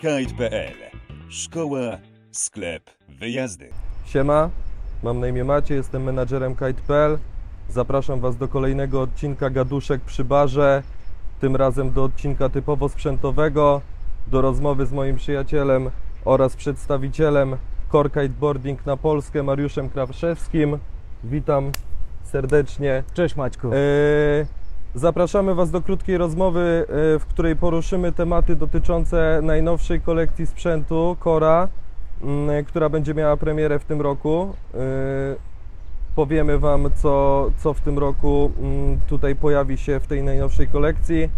Kite.pl Szkoła, sklep, wyjazdy. Siema, mam na imię Macie, jestem menadżerem Kite.pl. Zapraszam Was do kolejnego odcinka Gaduszek przy barze. Tym razem do odcinka typowo sprzętowego, do rozmowy z moim przyjacielem oraz przedstawicielem Core Kiteboarding na Polskę, Mariuszem Krawszewskim. Witam serdecznie. Cześć Maćku. E, Zapraszamy Was do krótkiej rozmowy, e, w której poruszymy tematy dotyczące najnowszej kolekcji sprzętu Cora, mm, która będzie miała premierę w tym roku. E, Powiemy Wam, co, co w tym roku mm, tutaj pojawi się w tej najnowszej kolekcji.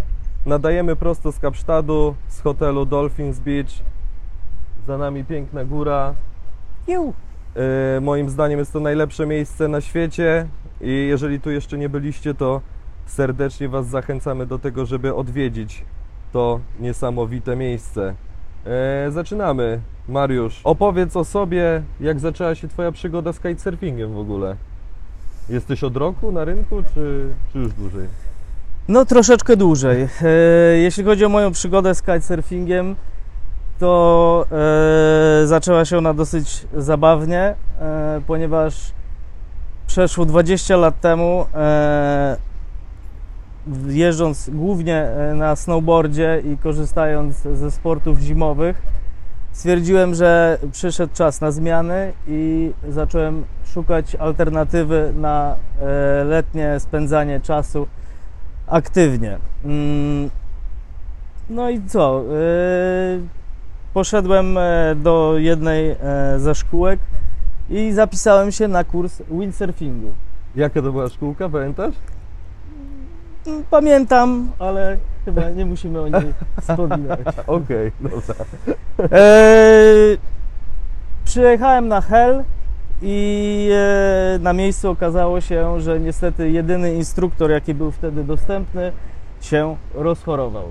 Nadajemy prosto z Kapsztadu, z hotelu Dolphins Beach. Za nami piękna góra. Ju. E, Moim zdaniem jest to najlepsze miejsce na świecie i jeżeli tu jeszcze nie byliście, to serdecznie Was zachęcamy do tego, żeby odwiedzić to niesamowite miejsce. E, zaczynamy. Mariusz, opowiedz o sobie, jak zaczęła się Twoja przygoda z kitesurfingiem w ogóle. Jesteś od roku na rynku, czy, czy już dłużej? No troszeczkę dłużej. E, jeśli chodzi o moją przygodę z kitesurfingiem, to e, zaczęła się ona dosyć zabawnie, e, ponieważ przeszło 20 lat temu, e, jeżdżąc głównie e, na snowboardzie i korzystając ze sportów zimowych, stwierdziłem, że przyszedł czas na zmiany i zacząłem szukać alternatywy na e, letnie spędzanie czasu aktywnie. Mm, No i co? Yy, Poszedłem e, do jednej e, ze szkółek i zapisałem się na kurs windsurfingu. Jaka to była szkółka, pamiętasz? Mm, Pamiętam, ale chyba nie musimy o niej wspominać. Okej, dobra. Eee, przyjechałem na Hel i e, na miejscu okazało się, że niestety jedyny instruktor, jaki był wtedy dostępny, się rozchorował.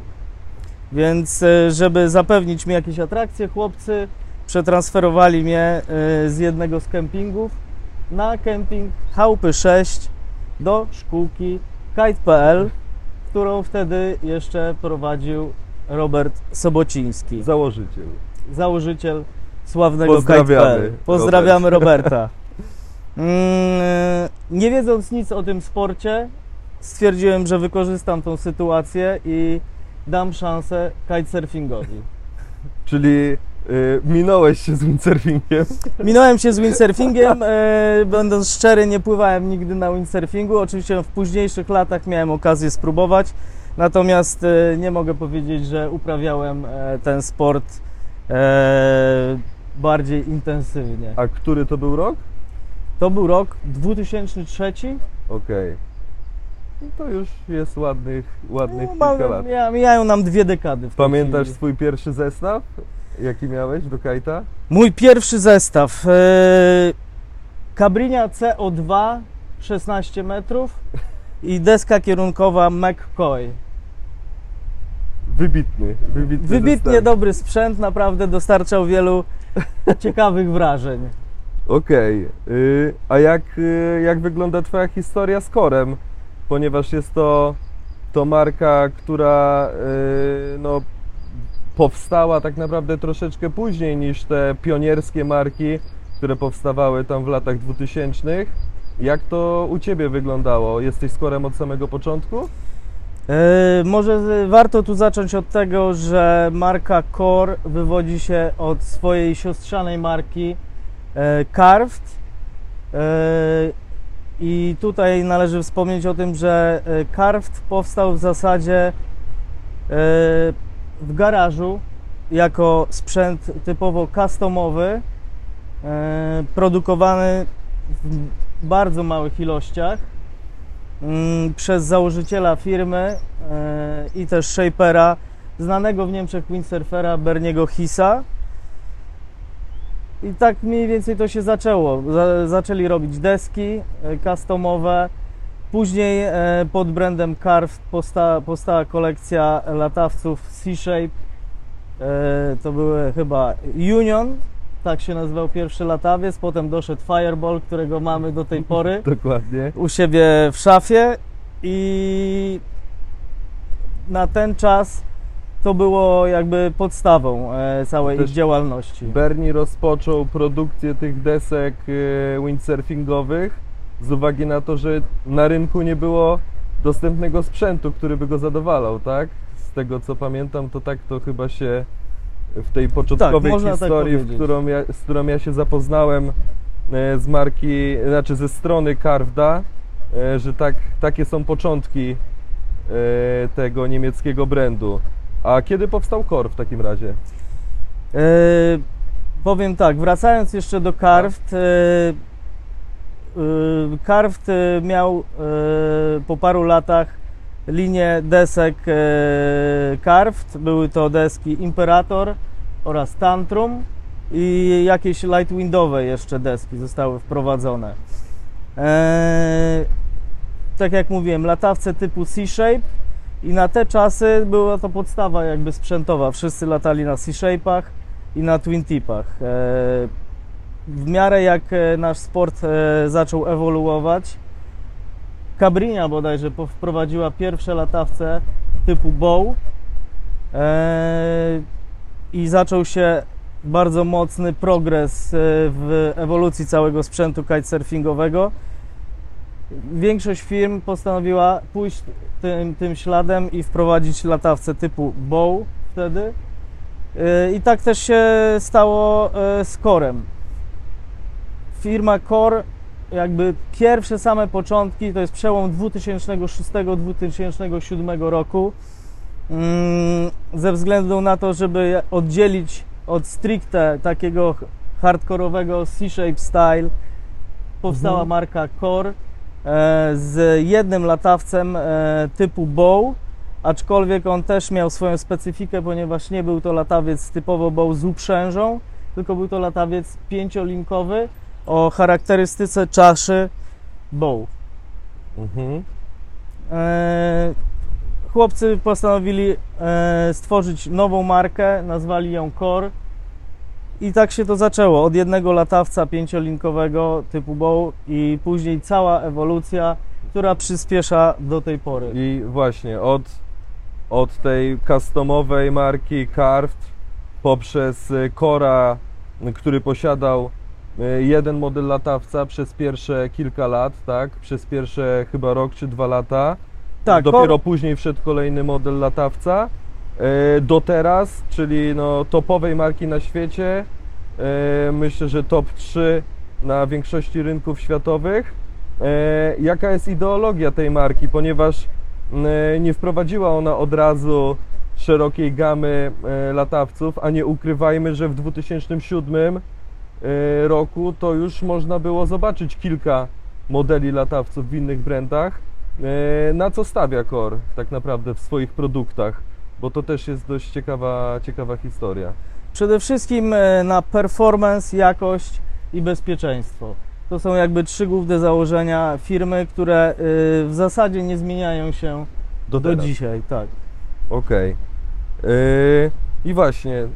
Więc, e, żeby zapewnić mi jakieś atrakcje, chłopcy przetransferowali mnie e, z jednego z kempingów na kemping Chałupy 6 do szkółki kite.pl, którą wtedy jeszcze prowadził Robert Sobociński Założyciel. założyciel sławnego Pozdrawiamy, Kite.pl. Pozdrawiamy Roberta. Mm, nie wiedząc nic o tym sporcie, stwierdziłem, że wykorzystam tą sytuację i dam szansę kitesurfingowi. Czyli minąłeś się z windsurfingiem. Minąłem się z windsurfingiem, e, będąc szczery, nie pływałem nigdy na windsurfingu. Oczywiście w późniejszych latach miałem okazję spróbować, natomiast e, nie mogę powiedzieć, że uprawiałem e, ten sport bardziej intensywnie. A który to był rok? To był rok 2003. Okej. No to już jest ładnych, ładnych No, kilka lat. mija- Mijają nam dwie dekady. Pamiętasz swój pierwszy zestaw? Jaki miałeś do kajta? Mój pierwszy zestaw. Cabrinia CO2 16 metrów i deska kierunkowa McCoy. Wybitny, wybitny Wybitnie zestaw. dobry sprzęt, naprawdę dostarczał wielu ciekawych wrażeń. Okej. Y, a jak, y, jak wygląda Twoja historia z Korem? Ponieważ jest to, to marka, która y, no, powstała tak naprawdę troszeczkę później niż te pionierskie marki, które powstawały tam w latach 2000. Jak to u Ciebie wyglądało? Jesteś z Korem od samego początku? E, Może warto tu zacząć od tego, że marka Core wywodzi się od swojej siostrzanej marki e, Carved. E, I tutaj należy wspomnieć o tym, że e, Carved powstał w zasadzie e, w garażu jako sprzęt typowo customowy, e, produkowany w bardzo małych ilościach mm, przez założyciela firmy e, i też shapera, znanego w Niemczech windsurfera Berniego Hissa. I tak mniej więcej to się zaczęło. Za, zaczęli robić deski e, customowe. Później e, pod brandem Carve powsta, powstała kolekcja latawców C-Shape. E, to były chyba Union, tak się nazywał pierwszy latawiec. Potem doszedł Fireball, którego mamy do tej pory Dokładnie. u siebie w szafie i na ten czas to było jakby podstawą e, całej Też ich działalności. Bernie rozpoczął produkcję tych desek windsurfingowych z uwagi na to, że na rynku nie było dostępnego sprzętu, który by go zadowalał, tak? Z tego co pamiętam, to tak to chyba się w tej początkowej tak historii, w powiedzieć. którą ja, z którą ja się zapoznałem e, z marki, znaczy ze strony Carvda, e, że tak, takie są początki e, tego niemieckiego brandu. A kiedy powstał Core w takim razie? E, powiem tak, wracając jeszcze do Carved, e, e, Carved e, miał e, po paru latach linię desek e, Carved. Były to deski Imperator oraz Tantrum i jakieś lightwindowe jeszcze deski zostały wprowadzone. E, tak jak mówiłem, latawce typu C-Shape i na te czasy była to podstawa jakby sprzętowa. Wszyscy latali na C-Shape'ach i na Twin Tipach. W miarę jak e, nasz sport e, zaczął ewoluować, Cabrinia bodajże wprowadziła pierwsze latawce typu bow e, i zaczął się bardzo mocny progres w ewolucji całego sprzętu kitesurfingowego. Większość firm postanowiła pójść tym, tym śladem i wprowadzić latawce typu bow wtedy. I tak też się stało z Corem. Firma Core, jakby pierwsze same początki, to jest przełom 2006-2007 roku. Mm, Ze względu na to, żeby oddzielić od stricte takiego hardkorowego C-shape style, powstała Mhm. marka Core e, z jednym latawcem e, typu bow, aczkolwiek on też miał swoją specyfikę, ponieważ nie był to latawiec typowo bow z uprzężą, tylko był to latawiec pięciolinkowy o charakterystyce czaszy bow. Mhm. E, Chłopcy postanowili e, stworzyć nową markę, nazwali ją Core i tak się to zaczęło. Od jednego latawca pięciolinkowego typu bow i później cała ewolucja, która przyspiesza do tej pory. I właśnie od, od tej customowej marki Carved poprzez Cora, który posiadał jeden model latawca przez pierwsze kilka lat, tak? Przez pierwsze chyba rok czy dwa lata. Tak, Dopiero później wszedł kolejny model latawca. y, Do teraz, czyli no, topowej marki na świecie. y, Myślę, że top 3 na większości rynków światowych. E, jaka jest ideologia tej marki, ponieważ e, nie wprowadziła ona od razu szerokiej gamy e, latawców, a nie ukrywajmy, że w 2007 e, roku to już można było zobaczyć kilka modeli latawców w innych brandach. E, Na co stawia Core tak naprawdę w swoich produktach? Bo to też jest dość ciekawa, ciekawa historia. Przede wszystkim e, na performance, jakość i bezpieczeństwo. To są jakby trzy główne założenia firmy, które w zasadzie nie zmieniają się Do, do dzisiaj. Tak. Okej. Yy, I właśnie,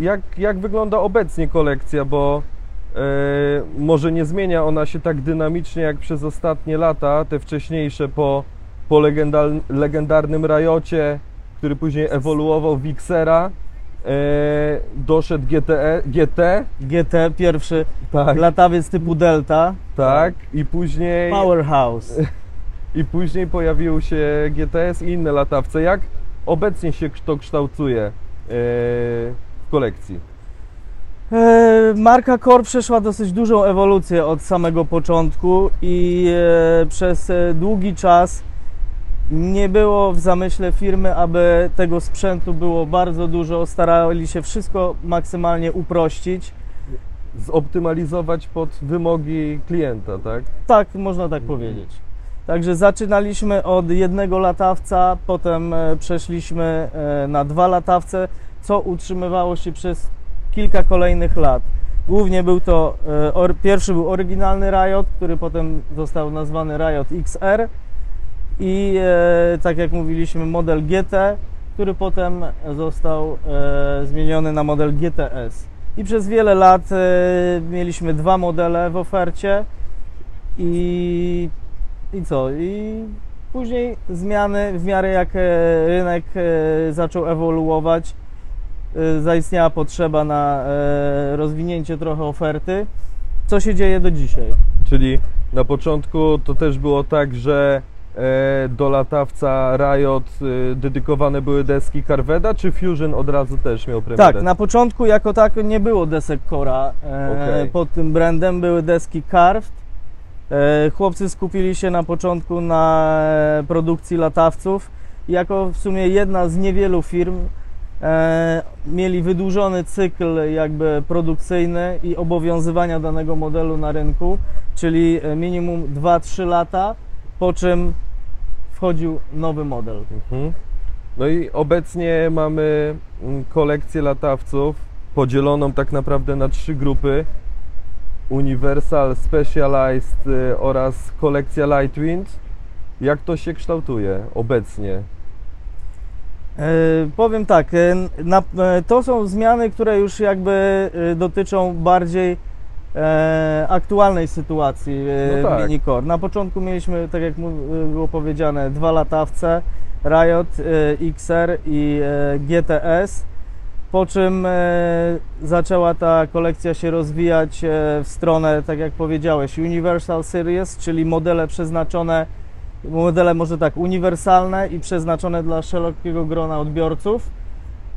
jak, jak wygląda obecnie kolekcja, bo yy, może nie zmienia ona się tak dynamicznie jak przez ostatnie lata, te wcześniejsze po, po legendal, legendarnym Rajocie, który później ewoluował w Xera, yy, doszedł GTE, GT, GT pierwszy tak, latawiec typu Delta. tak, i później, Powerhouse. i później pojawił się GTS i inne latawce. Jak obecnie się to kształtuje yy, w kolekcji? E, Marka Core przeszła dosyć dużą ewolucję od samego początku i e, przez e, długi czas nie było w zamyśle firmy, aby tego sprzętu było bardzo dużo. Starali się wszystko maksymalnie uprościć. Zoptymalizować pod wymogi klienta, tak? Tak, można tak powiedzieć. Także zaczynaliśmy od jednego latawca, potem przeszliśmy na dwa latawce, co utrzymywało się przez kilka kolejnych lat. Głównie był to, e, or, pierwszy był oryginalny Riot, który potem został nazwany Riot XR i e, tak jak mówiliśmy model GT, który potem został e, zmieniony na model GTS. I przez wiele lat e, mieliśmy dwa modele w ofercie i, i co? I później zmiany w miarę jak e, rynek e, zaczął ewoluować, zaistniała potrzeba na e, rozwinięcie trochę oferty. Co się dzieje do dzisiaj? Czyli na początku to też było tak, że e, do latawca Riot e, dedykowane były deski Carveda, czy Fusion od razu też miał premierę? Tak, na początku jako tak nie było desek Cora e, Okej. pod tym brandem, były deski Carved. Chłopcy skupili się na początku na produkcji latawców. Jako w sumie jedna z niewielu firm mieli wydłużony cykl jakby produkcyjny i obowiązywania danego modelu na rynku, czyli e, minimum 2-3 lata, po czym wchodził nowy model. Mhm. No i obecnie mamy mm, kolekcję latawców podzieloną tak naprawdę na trzy grupy. Universal, Specialized y, oraz kolekcja Lightwind. Jak to się kształtuje obecnie? E, powiem tak, e, na, e, to są zmiany, które już jakby dotyczą bardziej e, aktualnej sytuacji No tak. Minicore. Na początku mieliśmy, tak jak było powiedziane, dwa latawce, Riot, XR i GTS, po czym zaczęła ta kolekcja się rozwijać w stronę, tak jak powiedziałeś, Universal Series, czyli modele przeznaczone modele może tak uniwersalne i przeznaczone dla szerokiego grona odbiorców.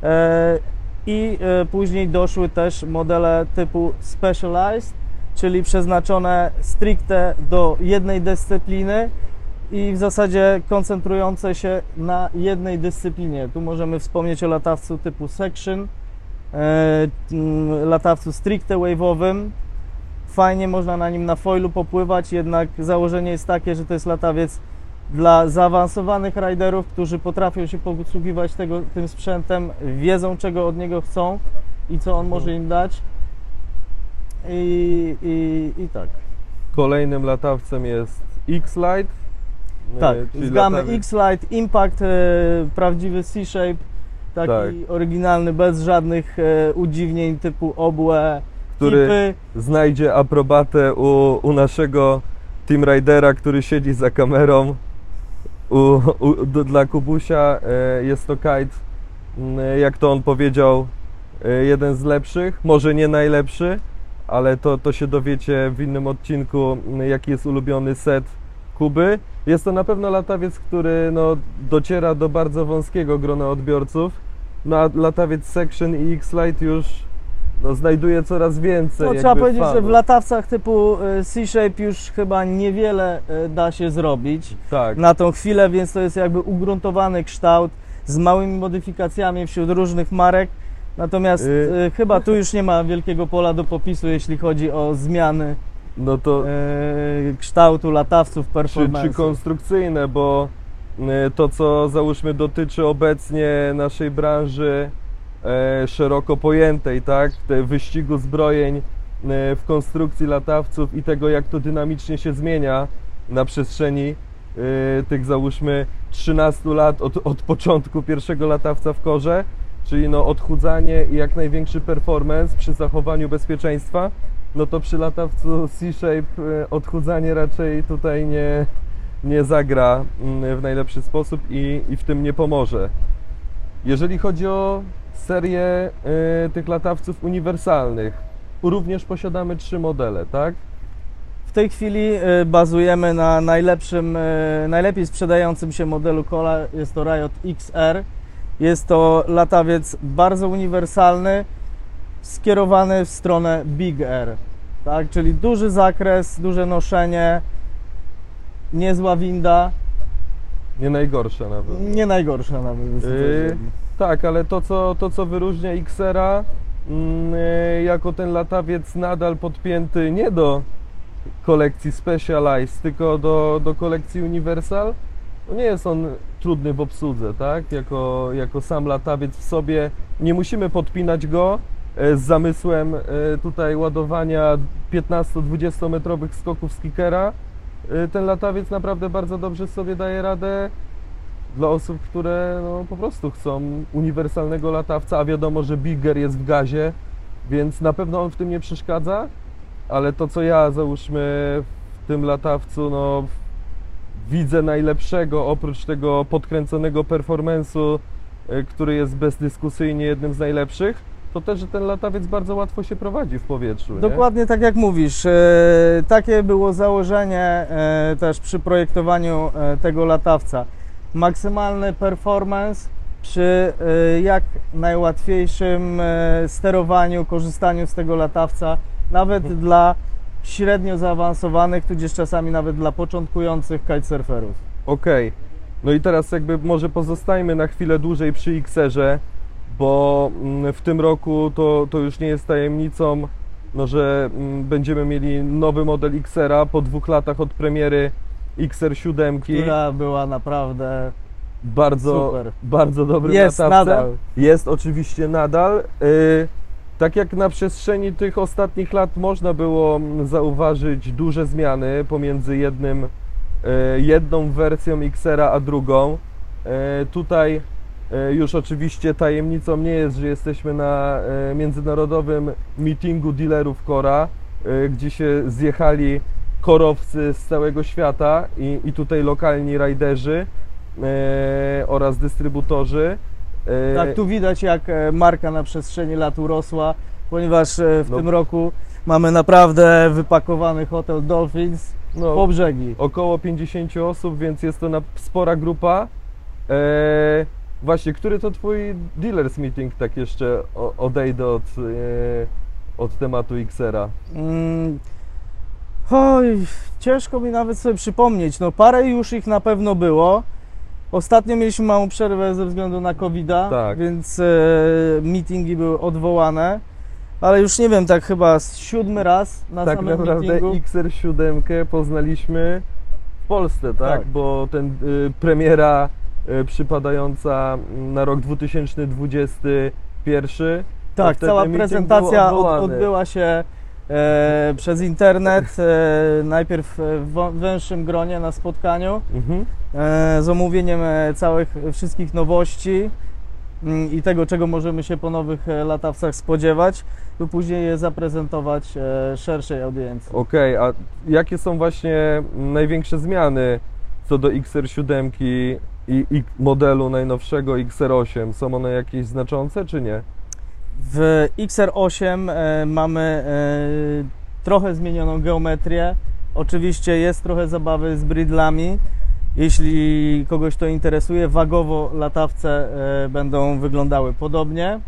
E, I e, później doszły też modele typu specialized, czyli przeznaczone stricte do jednej dyscypliny i w zasadzie koncentrujące się na jednej dyscyplinie. Tu możemy wspomnieć o latawcu typu section, e, mm, latawcu stricte wave'owym, fajnie można na nim na foilu popływać, jednak założenie jest takie, że to jest latawiec dla zaawansowanych riderów, którzy potrafią się posługiwać tego, tym sprzętem, wiedzą czego od niego chcą i co on może im dać. I, i, i tak. Kolejnym latawcem jest X-Lite. Tak, y, czyli z gamy X-Lite, Impact, e, prawdziwy C-Shape, taki Tak. oryginalny, bez żadnych e, udziwnień typu obłe, Który znajdzie aprobatę u, u naszego Team Ridera, który siedzi za kamerą. U, u, dla Kubusia e, jest to kite, jak to on powiedział, e, jeden z lepszych, może nie najlepszy, ale to, to się dowiecie w innym odcinku, jaki jest ulubiony set Kuby. Jest to na pewno latawiec, który no, dociera do bardzo wąskiego grona odbiorców. No latawiec Section i X-Lite już no, znajduje coraz więcej. No, trzeba powiedzieć, że w fanów. latawcach typu e, C-Shape już chyba niewiele e, da się zrobić. Tak. na tą chwilę, więc to jest jakby ugruntowany kształt z małymi modyfikacjami wśród różnych marek. Natomiast Y- y, chyba tu już nie ma wielkiego pola do popisu, jeśli chodzi o zmiany No to y, kształtu latawców czy, performance. czy konstrukcyjne, bo y, to co załóżmy dotyczy obecnie naszej branży szeroko pojętej, tak? Te wyścigu zbrojeń e, w konstrukcji latawców i tego jak to dynamicznie się zmienia na przestrzeni e, tych załóżmy 13 lat od, od początku pierwszego latawca w korze, czyli no odchudzanie i jak największy performance przy zachowaniu bezpieczeństwa, no to przy latawcu C-Shape e, odchudzanie raczej tutaj nie, nie zagra mm, w najlepszy sposób i, i w tym nie pomoże. Jeżeli chodzi o serię e, tych latawców uniwersalnych, również posiadamy trzy modele, tak? W tej chwili y, bazujemy na najlepszym, y, najlepiej sprzedającym się modelu Cola, jest to Riot XR. Jest to latawiec bardzo uniwersalny, skierowany w stronę Big Air, tak? czyli duży zakres, duże noszenie, niezła winda, Nie najgorsza nawet. nie najgorsza nawet. Yy. Tak, ale to co, to, co wyróżnia Xera e, jako ten latawiec nadal podpięty nie do kolekcji Specialized, tylko do, do kolekcji Universal, no nie jest on trudny w obsłudze, tak? Jako, jako sam latawiec w sobie nie musimy podpinać go e, z zamysłem e, tutaj ładowania 15-20 metrowych skoków z kickera. E, Ten latawiec naprawdę bardzo dobrze sobie daje radę dla osób, które no, po prostu chcą uniwersalnego latawca, a wiadomo, że Bigger jest w gazie, więc na pewno on w tym nie przeszkadza, ale to co ja załóżmy w tym latawcu, no widzę najlepszego oprócz tego podkręconego performance'u, y, który jest bezdyskusyjnie jednym z najlepszych, to też, że ten latawiec bardzo łatwo się prowadzi w powietrzu. nie? Dokładnie tak jak mówisz. E, takie było założenie e, też przy projektowaniu e, tego latawca. Maksymalny performance przy jak najłatwiejszym sterowaniu, korzystaniu z tego latawca, nawet dla średnio zaawansowanych, tudzież czasami nawet dla początkujących kitesurferów. Okej. No i teraz jakby może pozostajmy na chwilę dłużej przy Xerze, bo mm, w tym roku to, to już nie jest tajemnicą, no, że mm, będziemy mieli nowy model Xera po dwóch latach od premiery XR7. która była naprawdę Bardzo, Super. bardzo dobrym Jest nadal. Jest oczywiście nadal. Y, tak jak na przestrzeni tych ostatnich lat można było mm, zauważyć duże zmiany pomiędzy jednym, y, jedną wersją Xera a drugą. Y, Tutaj już oczywiście tajemnicą nie jest, że jesteśmy na y, międzynarodowym meetingu dealerów Kora, y, gdzie się zjechali korowcy z całego świata i, i tutaj lokalni rajderzy e, oraz dystrybutorzy. E, Tak, tu widać jak e, marka na przestrzeni lat urosła, ponieważ e, w No. tym roku mamy naprawdę wypakowany hotel Dolphins no, po brzegi. około 50 osób, więc jest to spora grupa. E, właśnie, który to twój dealers meeting tak jeszcze odejdę od, e, od tematu Xera? Mm, oj, ciężko mi nawet sobie przypomnieć. No parę już ich na pewno było. Ostatnio mieliśmy małą przerwę ze względu na covid Tak. więc e, meetingi były odwołane. Ale już nie wiem, tak chyba siódmy raz na tak samym naprawdę meetingu. XR7 poznaliśmy w Polsce, tak? Tak. Bo ten y, premiera przypadająca na rok 2021 to Tak, cała prezentacja odbyła się e, przez internet. E, najpierw w węższym gronie na spotkaniu Mhm. e, z omówieniem e, całych wszystkich nowości mm, i tego, czego możemy się po nowych e, latawcach spodziewać, by później je zaprezentować e, szerszej audiencji. Okej, a jakie są właśnie największe zmiany co do XR7 i, i modelu najnowszego XR8? Są one jakieś znaczące czy nie? W XR8 e, mamy e, trochę zmienioną geometrię. Oczywiście jest trochę zabawy z bridlami. Jeśli kogoś to interesuje, wagowo latawce e, będą wyglądały podobnie.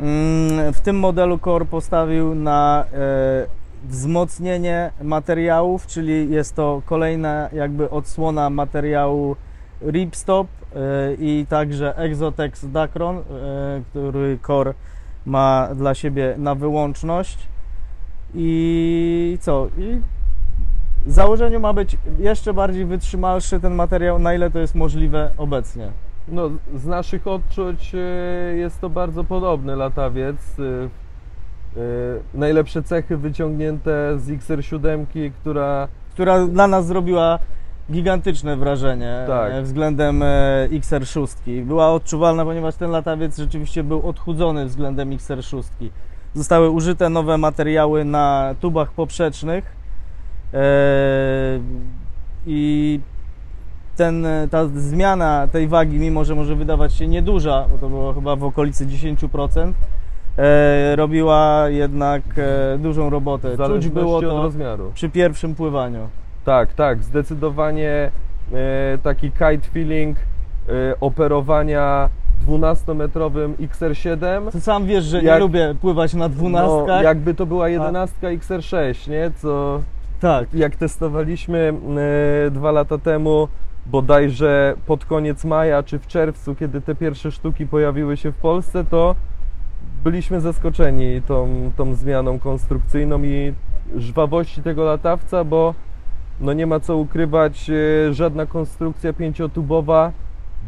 Mm, W tym modelu Core postawił na wzmocnienie materiałów, czyli jest to kolejna jakby odsłona materiału ripstop e, i także Exotex Dacron, e, który Core ma dla siebie na wyłączność. I co? I w założeniu ma być jeszcze bardziej wytrzymalszy ten materiał, na ile to jest możliwe obecnie. No, z naszych odczuć e, jest to bardzo podobny latawiec. Najlepsze cechy wyciągnięte z XR7, która która dla nas zrobiła gigantyczne wrażenie Tak. e, względem e, XR6. Była odczuwalna, ponieważ ten latawiec rzeczywiście był odchudzony względem XR6. Zostały użyte nowe materiały na tubach poprzecznych e, i ten, ta zmiana tej wagi, mimo że może wydawać się nieduża, bo to było chyba w okolicy 10%, e, robiła jednak e, dużą robotę. Czuć było to rozmiaru. przy pierwszym pływaniu. Tak, tak, zdecydowanie e, taki kite feeling e, operowania 12-metrowym XR7. Ty sam wiesz, że nie Jak- lubię pływać na dwunastkach. No, jakby to była jedenastka XR6, nie? Co Tak. jak testowaliśmy e, dwa lata temu, bodajże pod koniec maja czy w czerwcu, kiedy te pierwsze sztuki pojawiły się w Polsce, to byliśmy zaskoczeni tą, tą zmianą konstrukcyjną i żwawości tego latawca, bo no nie ma co ukrywać, e, żadna konstrukcja pięciotubowa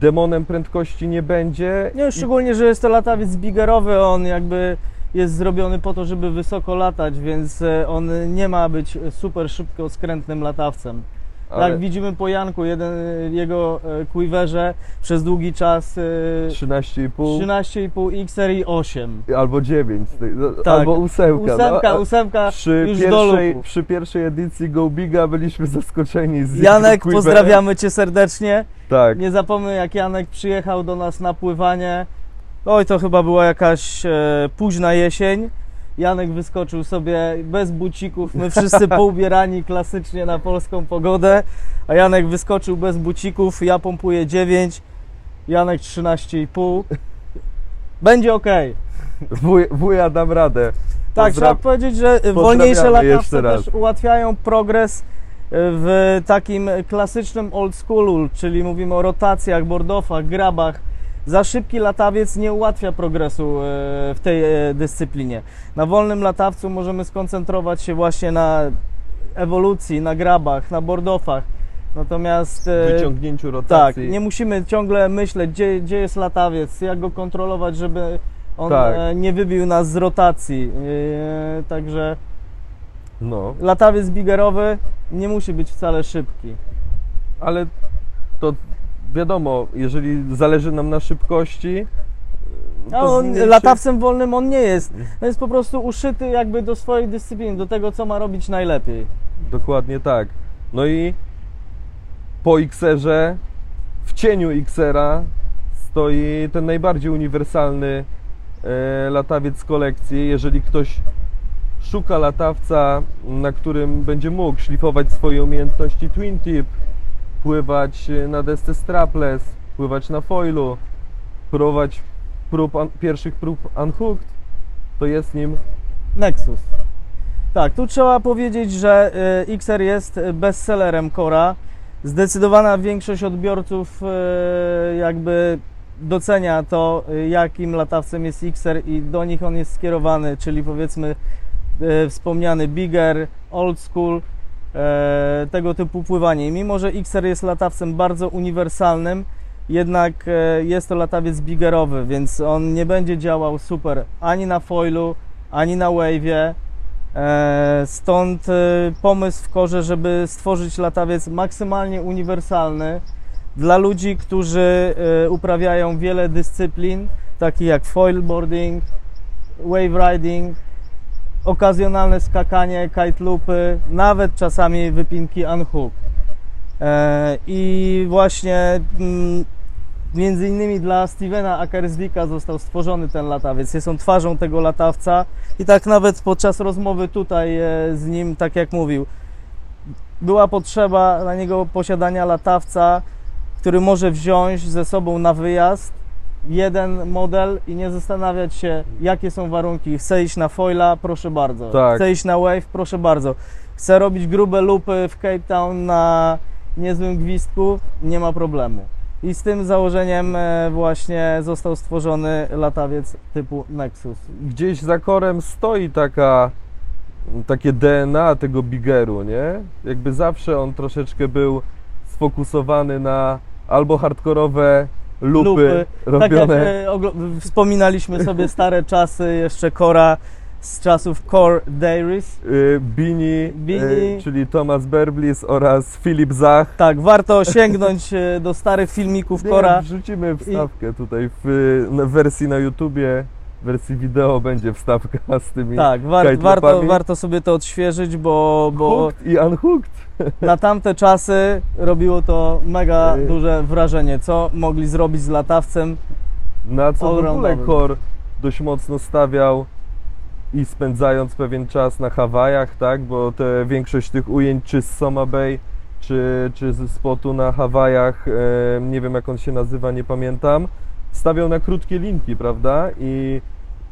demonem prędkości nie będzie. Nie, szczególnie, że jest to latawiec bigerowy, on jakby jest zrobiony po to, żeby wysoko latać, więc e, on nie ma być super szybko skrętnym latawcem. Ale Jak widzimy po Janku, jeden y, jego e, Quiverze przez długi czas y, 13,5 13,5 XR i 8. albo 9, no, Tak. albo ósemka. Ósemka, no, ósemka przy, już do pierwszej, lupu. przy pierwszej edycji Go Biga byliśmy zaskoczeni z Janek, Quiverem. pozdrawiamy Cię serdecznie. Tak, Nie zapomnę jak Janek przyjechał do nas na pływanie. Oj, to chyba była jakaś e, późna jesień. Janek wyskoczył sobie bez bucików, my wszyscy poubierani klasycznie na polską pogodę, a Janek wyskoczył bez bucików, ja pompuję 9, Janek 13,5. Będzie ok. wuj, wuja dam radę. Tak, trzeba powiedzieć, że wolniejsze latawce też ułatwiają progres w takim klasycznym old schoolu, czyli mówimy o rotacjach, bordofach, grabach. Za szybki latawiec nie ułatwia progresu e, w tej e, dyscyplinie. Na wolnym latawcu możemy skoncentrować się właśnie na ewolucji, na grabach, na bordofach. Natomiast e, wyciągnięciu tak, rotacji. nie musimy ciągle myśleć, gdzie, gdzie jest latawiec, jak go kontrolować, żeby on Tak. nie wybił nas z rotacji. Także No, latawiec bigerowy nie musi być wcale szybki. ale to wiadomo, jeżeli zależy nam na szybkości, A to on, latawcem wolnym on nie jest. On jest po prostu uszyty jakby do swojej dyscypliny, do tego, co ma robić najlepiej. Dokładnie tak. No i po Xerze, w cieniu Xera stoi ten najbardziej uniwersalny e, latawiec z kolekcji. Jeżeli ktoś szuka latawca, na którym będzie mógł szlifować swoje umiejętności twin tip, pływać e, na desce strapless, pływać na foilu, próbować prób, pierwszych prób unhooked, to jest nim Nexus. Tak, tu trzeba powiedzieć, że y, XR jest bestsellerem Cora. Zdecydowana większość odbiorców y, jakby docenia to, jakim latawcem jest XR i do nich on jest skierowany, czyli powiedzmy wspomniany bigger, old school, e, tego typu pływanie. I mimo, że XR jest latawcem bardzo uniwersalnym, jednak e, jest to latawiec biggerowy, więc on nie będzie działał super ani na foilu, ani na wave'ie. E, Stąd e, pomysł w korze, żeby stworzyć latawiec maksymalnie uniwersalny dla ludzi, którzy e, uprawiają wiele dyscyplin, takich jak foilboarding, wave riding, okazjonalne skakanie, kite loopy, nawet czasami wypinki unhook. E, I właśnie mm, między innymi dla Stevena Akersdicka został stworzony ten latawiec. Jest on twarzą tego latawca i tak nawet podczas rozmowy tutaj e, z nim, tak jak mówił, była potrzeba dla niego posiadania latawca, który może wziąć ze sobą na wyjazd jeden model i nie zastanawiać się, jakie są warunki. Chcę iść na foila, proszę bardzo. Tak. Chcę iść na wave, proszę bardzo. Chcę robić grube lupy w Cape Town na niezłym gwizdku, nie ma problemu. I z tym założeniem e, właśnie został stworzony latawiec typu Nexus. gdzieś za korem stoi taka, takie DNA tego bigeru, nie? Jakby zawsze on troszeczkę był sfokusowany na albo hardkorowe lupy, Lupy. Tak jak robione. e, oglo- wspominaliśmy sobie stare czasy jeszcze Cora z czasów Core Dairies. y, Bini, Bini. y, czyli Thomas Berblis oraz Filip Zach. Tak, warto sięgnąć e, do starych filmików Cora. Wrzucimy wstawkę tutaj w, na wersji na YouTubie, w wersji wideo będzie wstawka z tymi Tak, war, warto, warto sobie to odświeżyć, bo, bo Hooked i unhooked. na tamte czasy robiło to mega Ej. duże wrażenie. Co mogli zrobić z latawcem? Na co w ogóle. Kor dość mocno stawiał i spędzając pewien czas na Hawajach, tak, bo te większość tych ujęć czy z Soma Bay, czy, czy ze spotu na Hawajach, e, nie wiem jak on się nazywa, nie pamiętam, stawiał na krótkie linki, prawda, i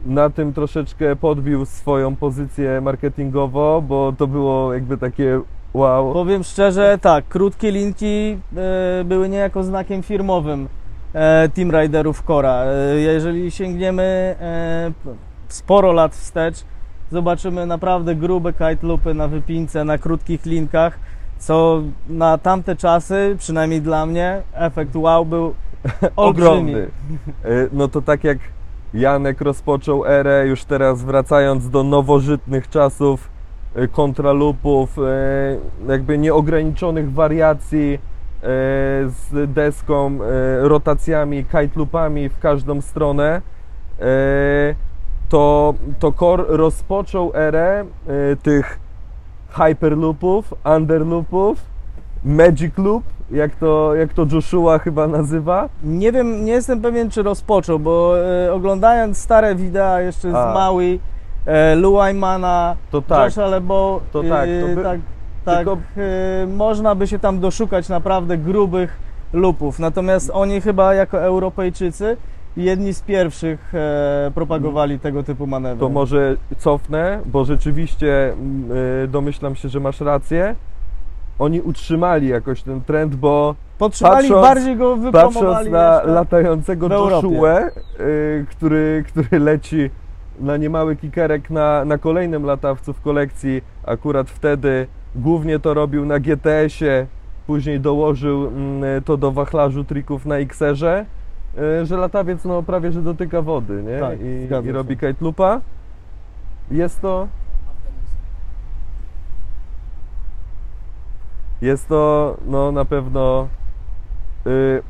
na tym troszeczkę podbił swoją pozycję marketingowo, bo to było jakby takie wow. Powiem szczerze, tak, krótkie linki e, były niejako znakiem firmowym e, Team Riderów Cora. E, jeżeli sięgniemy sporo lat wstecz, zobaczymy naprawdę grube kite loopy na wypince, na krótkich linkach, co na tamte czasy, przynajmniej dla mnie, efekt wow był. Ogromny. E, No to tak jak Janek rozpoczął erę, już teraz wracając do nowożytnych czasów, e, kontralupów, e, jakby nieograniczonych wariacji z deską, rotacjami, kite loopami w każdą stronę, to, to Core rozpoczął erę tych hyperloopów, underloopów, magic loop, jak to, jak to Joshua chyba nazywa. Nie wiem, nie jestem pewien, czy rozpoczął, bo e, oglądając stare wideo jeszcze A. z Maui, e, Lou Aymana, To tak. Josha Lebo, To tak, to e, by- tak, tak tylko- e, można by się tam doszukać naprawdę grubych lupów. Natomiast oni chyba jako Europejczycy jedni z pierwszych e, propagowali tego typu manewry. To może cofnę, bo rzeczywiście mm, y, domyślam się, że masz rację. Oni utrzymali jakoś ten trend, bo Podtrzymali patrząc- bardziej go patrząc wypromowali na jeszcze. latającego. Joshua, y, który, który leci na niemały kikerek na, na kolejnym latawcu w kolekcji, akurat wtedy głównie to robił na GTS-ie, później dołożył mm, to do wachlarzu trików na XR-ze, y, że latawiec no, prawie że dotyka wody nie? Tak, I, i robi kite loopa. Jest to Jest to no, na pewno y,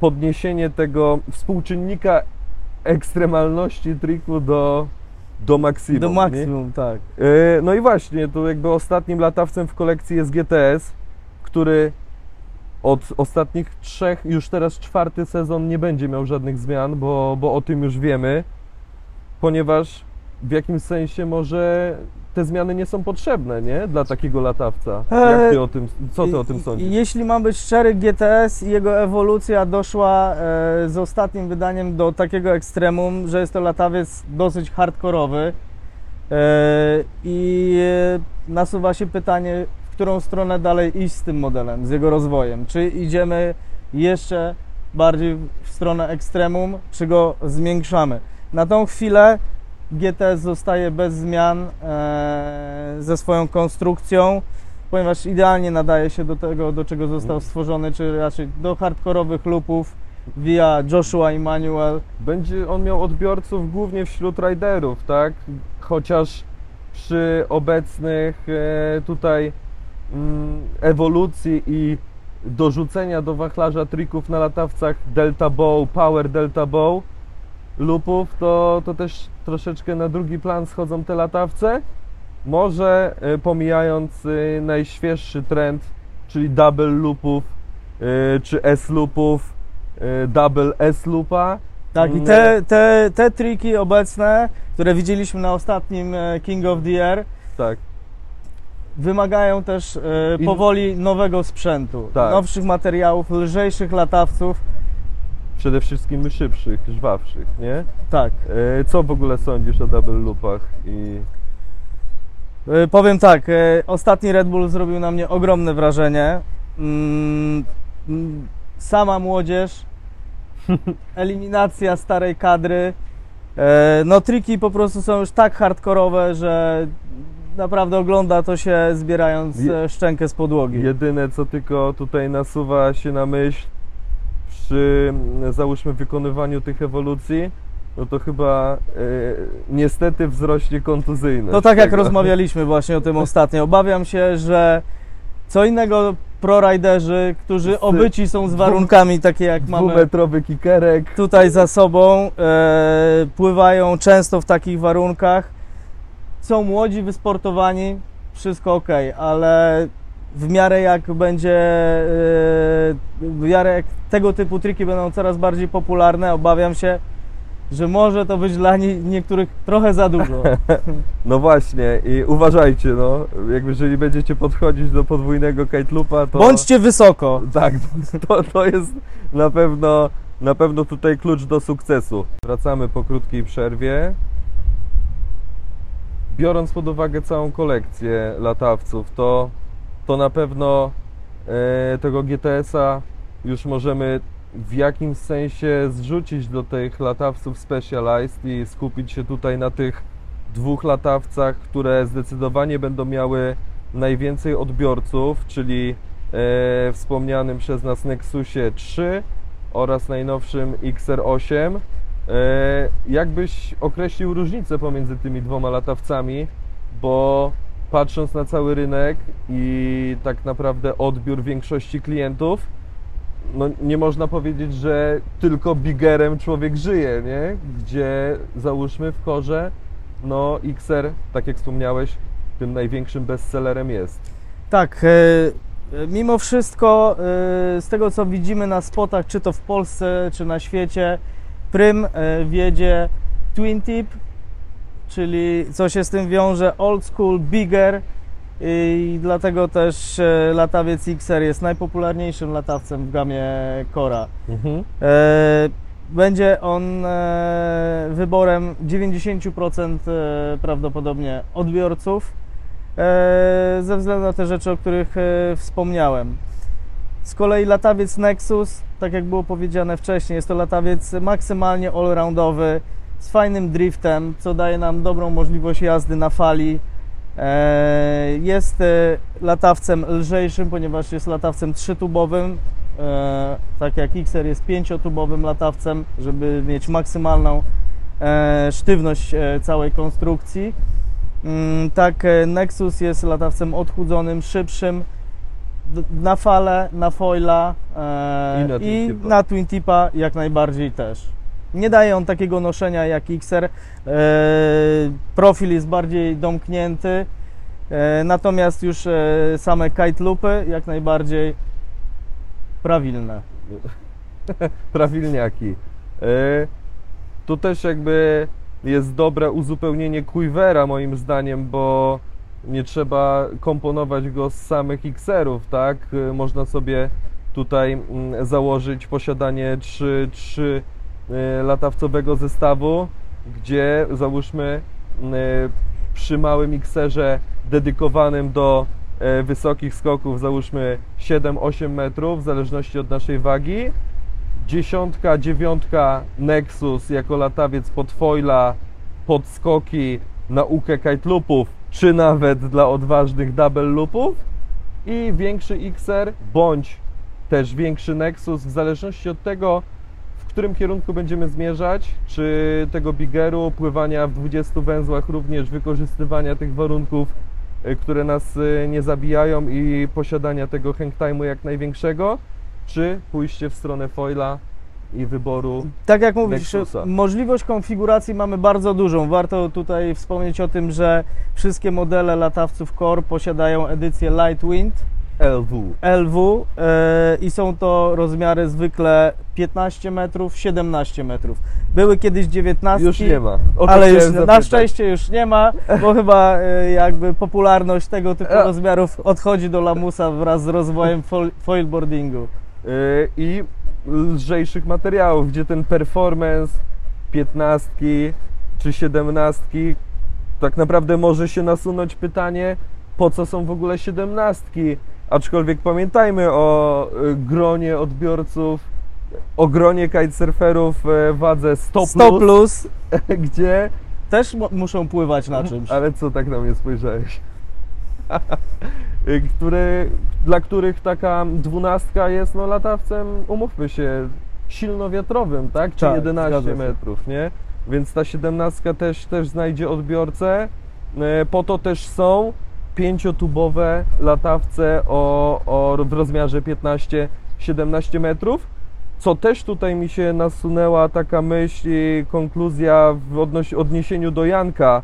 podniesienie tego współczynnika ekstremalności triku do, do maksimum. Do nie? maksimum, tak. Y, no i właśnie, tu jakby ostatnim latawcem w kolekcji jest GTS, który od ostatnich trzech, już teraz czwarty sezon nie będzie miał żadnych zmian, bo, bo o tym już wiemy, ponieważ w jakimś sensie może te zmiany nie są potrzebne, nie? Dla takiego latawca. Jak ty Eee, o tym, co ty o tym sądzisz? Jeśli mam być szczery, GTS i jego ewolucja doszła e, z ostatnim wydaniem do takiego ekstremum, że jest to latawiec dosyć hardkorowy e, i e, nasuwa się pytanie, w którą stronę dalej iść z tym modelem, z jego rozwojem. Czy idziemy jeszcze bardziej w stronę ekstremum, czy go zwiększamy. Na tą chwilę GTS zostaje bez zmian e, ze swoją konstrukcją ponieważ idealnie nadaje się do tego, do czego został stworzony, czy raczej do hardkorowych loopów via Joshua Emmanuel. Będzie on miał odbiorców głównie wśród riderów, tak? Chociaż przy obecnych e, tutaj mm, ewolucji i dorzucenia do wachlarza trików na latawcach Delta Bow, Power Delta Bow loopów, to, to też troszeczkę na drugi plan schodzą te latawce. Może e, pomijając e, najświeższy trend, czyli double loopów e, czy S loopów, e, double S loopa. Tak, i te, te, te triki obecne, które widzieliśmy na ostatnim King of the Air, Tak, wymagają też powoli nowego sprzętu, Tak. nowszych materiałów, lżejszych latawców. Przede wszystkim szybszych, żwawszych, nie? Tak. E, Co w ogóle sądzisz o double loopach i E, Powiem tak, e, ostatni Red Bull zrobił na mnie ogromne wrażenie. Mm, mm, Sama młodzież, eliminacja starej kadry. E, No triki po prostu są już tak hardkorowe, że naprawdę ogląda to się zbierając Je- e, szczękę z podłogi. Jedyne, co tylko tutaj nasuwa się na myśl przy załóżmy wykonywaniu tych ewolucji, no to chyba e, niestety wzrośnie kontuzyjność. To tak jak tego. rozmawialiśmy właśnie o tym ostatnio. Obawiam się, że co innego proriderzy, którzy obyci są z warunkami takie jak mamy Dwumetrowy kikerek. tutaj za sobą, e, pływają często w takich warunkach. Są młodzi, wysportowani, wszystko ok, ale w miarę jak będzie, e, w miarę jak tego typu triki będą coraz bardziej popularne, obawiam się, że może to być dla nie- niektórych trochę za dużo. No właśnie i uważajcie, no, jakby jeżeli będziecie podchodzić do podwójnego kite loopa, to... Bądźcie wysoko. Tak, to, to jest na pewno, na pewno tutaj klucz do sukcesu. Wracamy po krótkiej przerwie. Biorąc pod uwagę całą kolekcję latawców, to, to na pewno e, tego GTS-a już możemy w jakimś sensie zrzucić do tych latawców Specialized i skupić się tutaj na tych dwóch latawcach, które zdecydowanie będą miały najwięcej odbiorców, czyli e, wspomnianym przez nas Nexusie 3 oraz najnowszym XR8. E, jak byś określił różnicę pomiędzy tymi dwoma latawcami? Bo patrząc na cały rynek i tak naprawdę odbiór większości klientów, no nie można powiedzieć, że tylko bigerem człowiek żyje, nie? Gdzie załóżmy w korze, no XR, tak jak wspomniałeś, tym największym bestsellerem jest. Tak, e, e, mimo wszystko e, z tego co widzimy na spotach, czy to w Polsce, czy na świecie, Prym wiedzie Twin Tip, czyli co się z tym wiąże, old school, bigger i dlatego też e, latawiec XR jest najpopularniejszym latawcem w gamie Cora. Mhm. E, Będzie on e, wyborem 90% e, prawdopodobnie odbiorców ze względu na te rzeczy, o których wspomniałem. Z kolei latawiec Nexus, tak jak było powiedziane wcześniej, jest to latawiec maksymalnie allroundowy z fajnym driftem, co daje nam dobrą możliwość jazdy na fali. E, Jest e, latawcem lżejszym, ponieważ jest latawcem trzytubowym, e, tak jak XR jest pięciotubowym latawcem, żeby mieć maksymalną sztywność całej konstrukcji. Mm, Tak, Nexus jest latawcem odchudzonym, szybszym, na falę, na foila I na Twin Tipa jak najbardziej też. Nie daje on takiego noszenia jak XR. E, profil jest bardziej domknięty, e, natomiast już e, same kite loopy jak najbardziej prawilne. prawilniaki. E, Tu też jakby jest dobre uzupełnienie Quivera moim zdaniem, bo nie trzeba komponować go z samych XR-ów, tak? E, Można sobie tutaj mm, założyć posiadanie 3, 3 e, latawcowego zestawu, gdzie załóżmy e, przy małym XR-ze dedykowanym do e, wysokich skoków, załóżmy 7-8 metrów, w zależności od naszej wagi, dziesiątka, dziewiątka Nexus jako latawiec pod foila, pod skoki, naukę kite loopów, czy nawet dla odważnych double loopów i większy XR bądź też większy Nexus w zależności od tego, którym kierunku będziemy zmierzać, czy tego bigeru, pływania w 20 węzłach, również wykorzystywania tych warunków, y, które nas y, nie zabijają i posiadania tego hang time'u jak największego, czy pójście w stronę foila i wyboru Tak jak mówisz, Nexusa. możliwość konfiguracji mamy bardzo dużą. Warto tutaj wspomnieć o tym, że wszystkie modele latawców Core posiadają edycję Lightwind LW. LW e, i są to rozmiary zwykle 15 metrów, 17 metrów. Były kiedyś 19, Już nie ma. O ale już na szczęście już nie ma, bo chyba e, jakby popularność tego typu E. rozmiarów odchodzi do lamusa wraz z rozwojem foil- foilboardingu. Y, i lżejszych materiałów, gdzie ten performance 15 czy 17 tak naprawdę może się nasunąć pytanie, po co są w ogóle 17. Aczkolwiek pamiętajmy o y, gronie odbiorców, o gronie kitesurferów e, wadze 100 100 plus, gdzie też mu- muszą pływać na czymś. ale co tak na mnie spojrzałeś? Który, dla których taka dwunastka jest no latawcem, umówmy się, silnowiatrowym, tak? Czy Tak, 11 zgadza się. metrów, nie? Więc ta 17 też, też znajdzie odbiorcę. Y, Po to też są pięciotubowe latawce o, o, w rozmiarze 15-17 metrów. Co też tutaj mi się nasunęła taka myśl i konkluzja w odnoś- odniesieniu do Janka.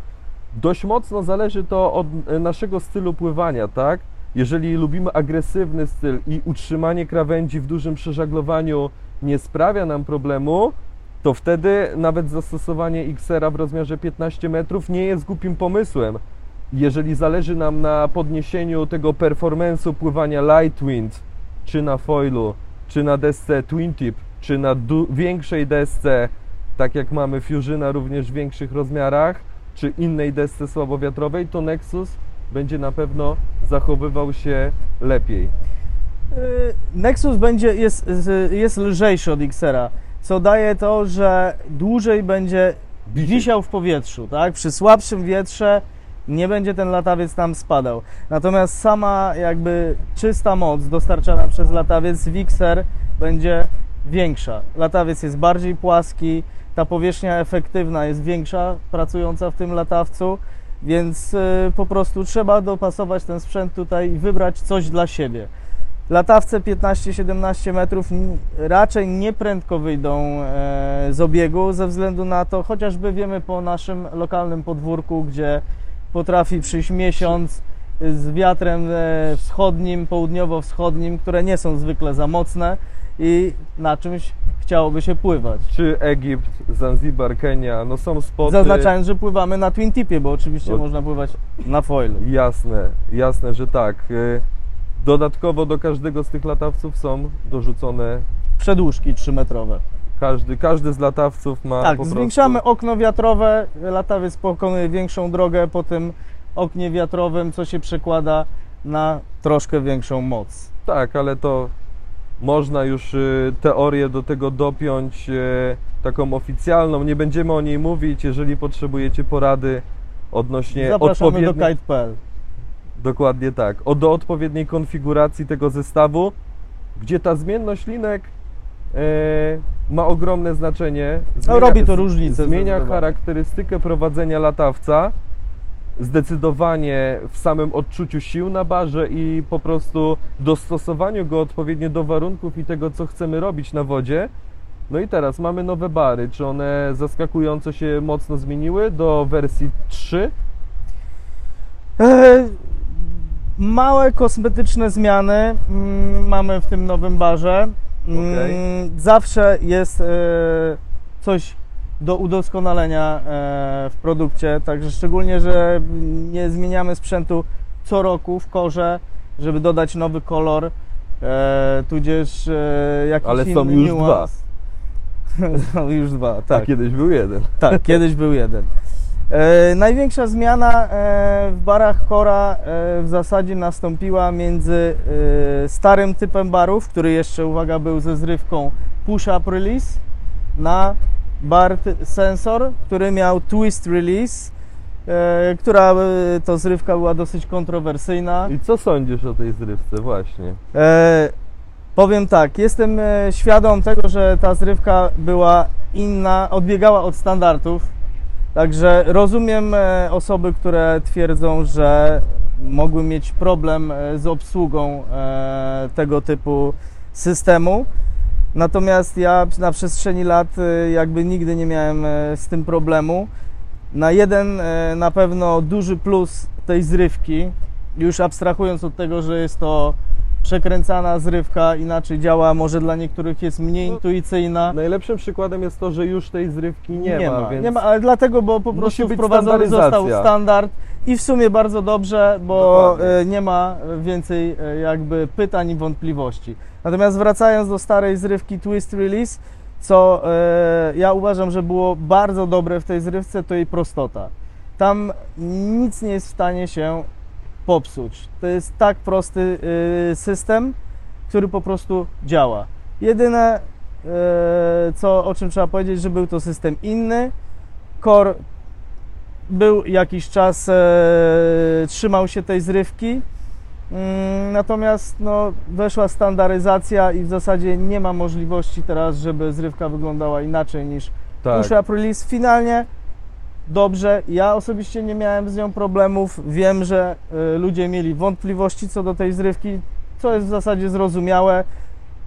Dość mocno zależy to od e, naszego stylu pływania, tak? Jeżeli lubimy agresywny styl i utrzymanie krawędzi w dużym przeżaglowaniu nie sprawia nam problemu, to wtedy nawet zastosowanie XR-a w rozmiarze 15 metrów nie jest głupim pomysłem. Jeżeli zależy nam na podniesieniu tego performance'u pływania light wind, czy na foilu, czy na desce twin tip, czy na większej desce, tak jak mamy Fusiona również w większych rozmiarach, czy innej desce słabowiatrowej, to Nexus będzie na pewno zachowywał się lepiej. Y, Nexus będzie, jest, jest lżejszy od Xera, co daje to, że dłużej będzie wisiał w powietrzu, tak? Przy słabszym wietrze nie będzie ten latawiec tam spadał. Natomiast sama jakby czysta moc dostarczana przez latawiec w XR będzie większa. Latawiec jest bardziej płaski, ta powierzchnia efektywna jest większa pracująca w tym latawcu Więc y, po prostu trzeba dopasować ten sprzęt tutaj i wybrać coś dla siebie. Latawce 15-17 metrów raczej nieprędko wyjdą e, z obiegu ze względu na to, chociażby wiemy po naszym lokalnym podwórku, gdzie potrafi przyjść miesiąc z wiatrem e, wschodnim, południowo-wschodnim, które nie są zwykle za mocne i na czymś chciałoby się pływać. Czy Egipt, Zanzibar, Kenia, no są spoty... Zaznaczając, że pływamy na Twin Tipie, bo oczywiście można pływać na foilu. Jasne, jasne, że tak. Y, Dodatkowo do każdego z tych latawców są dorzucone, Przedłużki 3-metrowe. Każdy, każdy z latawców ma Tak, po zwiększamy prostu... okno wiatrowe, latawiec pokonuje większą drogę po tym oknie wiatrowym, co się przekłada na troszkę większą moc. Tak, ale to można już y, teorię do tego dopiąć y, taką oficjalną. Nie będziemy o niej mówić, jeżeli potrzebujecie porady odnośnie Zapraszamy do odpowiedniej... kite.pl. Dokładnie tak. O, do odpowiedniej konfiguracji tego zestawu, gdzie ta zmienność linek ma ogromne znaczenie. No, robi to różnicę Zmienia charakterystykę prowadzenia latawca. Zdecydowanie w samym odczuciu sił na barze i po prostu dostosowaniu go odpowiednio do warunków i tego, co chcemy robić na wodzie. No i teraz mamy nowe bary. Czy one zaskakująco się mocno zmieniły do wersji 3? E, Małe kosmetyczne zmiany mm, mamy w tym nowym barze. Mm, Okej. Zawsze jest e, coś do udoskonalenia e, w produkcie, także szczególnie, że nie zmieniamy sprzętu co roku w korze, żeby dodać nowy kolor, e, tudzież jakiś Ale są już niuans. są już dwa, A tak. kiedyś był jeden. Tak, kiedyś był jeden. E, największa zmiana e, w barach Kora e, w zasadzie nastąpiła między starym typem barów, który jeszcze, uwaga, był ze zrywką push-up release, na bar sensor, który miał twist release, która to zrywka była dosyć kontrowersyjna. I co sądzisz o tej zrywce właśnie? E, powiem tak, jestem świadom tego, że ta zrywka była inna, odbiegała od standardów. Także rozumiem e, osoby, które twierdzą, że mogły mieć problem e, z obsługą e, tego typu systemu. Natomiast ja na przestrzeni lat jakby nigdy nie miałem z tym problemu. Na jeden na pewno duży plus tej zrywki, już abstrahując od tego, że jest to przekręcana zrywka, inaczej działa, może dla niektórych jest mniej No, intuicyjna. Najlepszym przykładem jest to, że już tej zrywki nie, ma, więc nie ma, ale dlatego, bo po prostu wprowadzony został standard i w sumie bardzo dobrze, bo Dokładnie. e, nie ma więcej e, jakby pytań i wątpliwości. Natomiast wracając do starej zrywki Twist Release, co e, ja uważam, że było bardzo dobre w tej zrywce, to jej prostota. Tam nic nie jest w stanie się popsuć. To jest tak prosty e, system, który po prostu działa. Jedyne, e, co, o czym trzeba powiedzieć, że był to system inny. Core był jakiś czas, e, trzymał się tej zrywki. Mm, Natomiast no, weszła standaryzacja i w zasadzie nie ma możliwości teraz, żeby zrywka wyglądała inaczej niż tak. Push Up Release. Finalnie dobrze. Ja osobiście nie miałem z nią problemów. Wiem, że y, ludzie mieli wątpliwości co do tej zrywki, co jest w zasadzie zrozumiałe.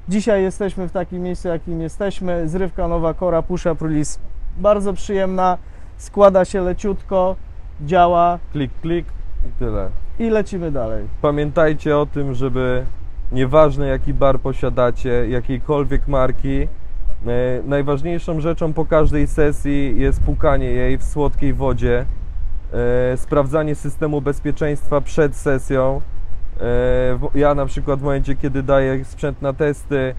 Dzisiaj jesteśmy w takim miejscu, jakim jesteśmy. Zrywka nowa Cora Push Up Release bardzo przyjemna, składa się leciutko, działa Klik, klik i tyle. i lecimy dalej. Pamiętajcie o tym, żeby nieważne jaki bar posiadacie, jakiejkolwiek marki, e, najważniejszą rzeczą po każdej sesji jest płukanie jej w słodkiej wodzie, e, sprawdzanie systemu bezpieczeństwa przed sesją. E, ja na przykład w momencie, kiedy daję sprzęt na testy,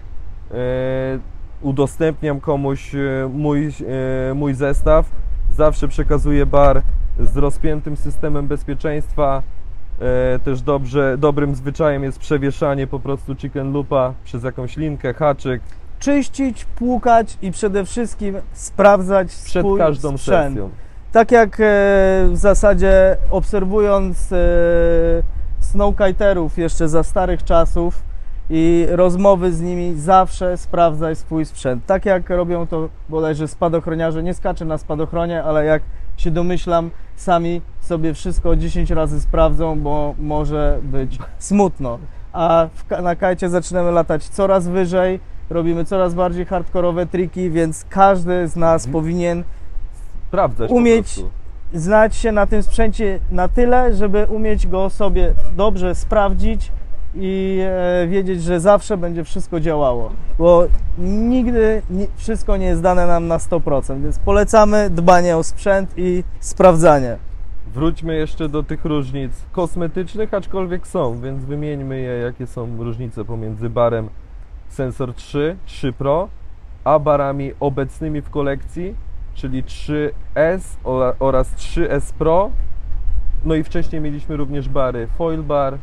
e, udostępniam komuś e, mój, e, mój zestaw, zawsze przekazuję bar z rozpiętym systemem bezpieczeństwa. E, też dobrze, dobrym zwyczajem jest przewieszanie po prostu chicken loopa przez jakąś linkę, haczyk Czyścić, płukać i przede wszystkim sprawdzać przed swój każdą sprzęt. sesją. Tak jak e, w zasadzie obserwując e, snowkiterów jeszcze za starych czasów i rozmowy z nimi, zawsze sprawdzaj swój sprzęt. Tak jak robią to bodajże spadochroniarze, nie skaczę na spadochronie, ale jak się domyślam, sami sobie wszystko 10 razy sprawdzą, bo może być smutno. A w, na kajcie zaczynamy latać coraz wyżej, robimy coraz bardziej hardkorowe triki, więc każdy z nas Mhm. powinien Sprawdzać Umieć- znać się na tym sprzęcie na tyle, żeby umieć go sobie dobrze sprawdzić i e, wiedzieć, że zawsze będzie wszystko działało. Bo nigdy ni- wszystko nie jest dane nam na 100%, więc polecamy dbanie o sprzęt i sprawdzanie. Wróćmy jeszcze do tych różnic kosmetycznych, aczkolwiek są, więc wymieńmy je, jakie są różnice pomiędzy barem Sensor 3, 3 Pro, a barami obecnymi w kolekcji, czyli 3S ora- oraz 3S Pro. No i wcześniej mieliśmy również bary Foil Bar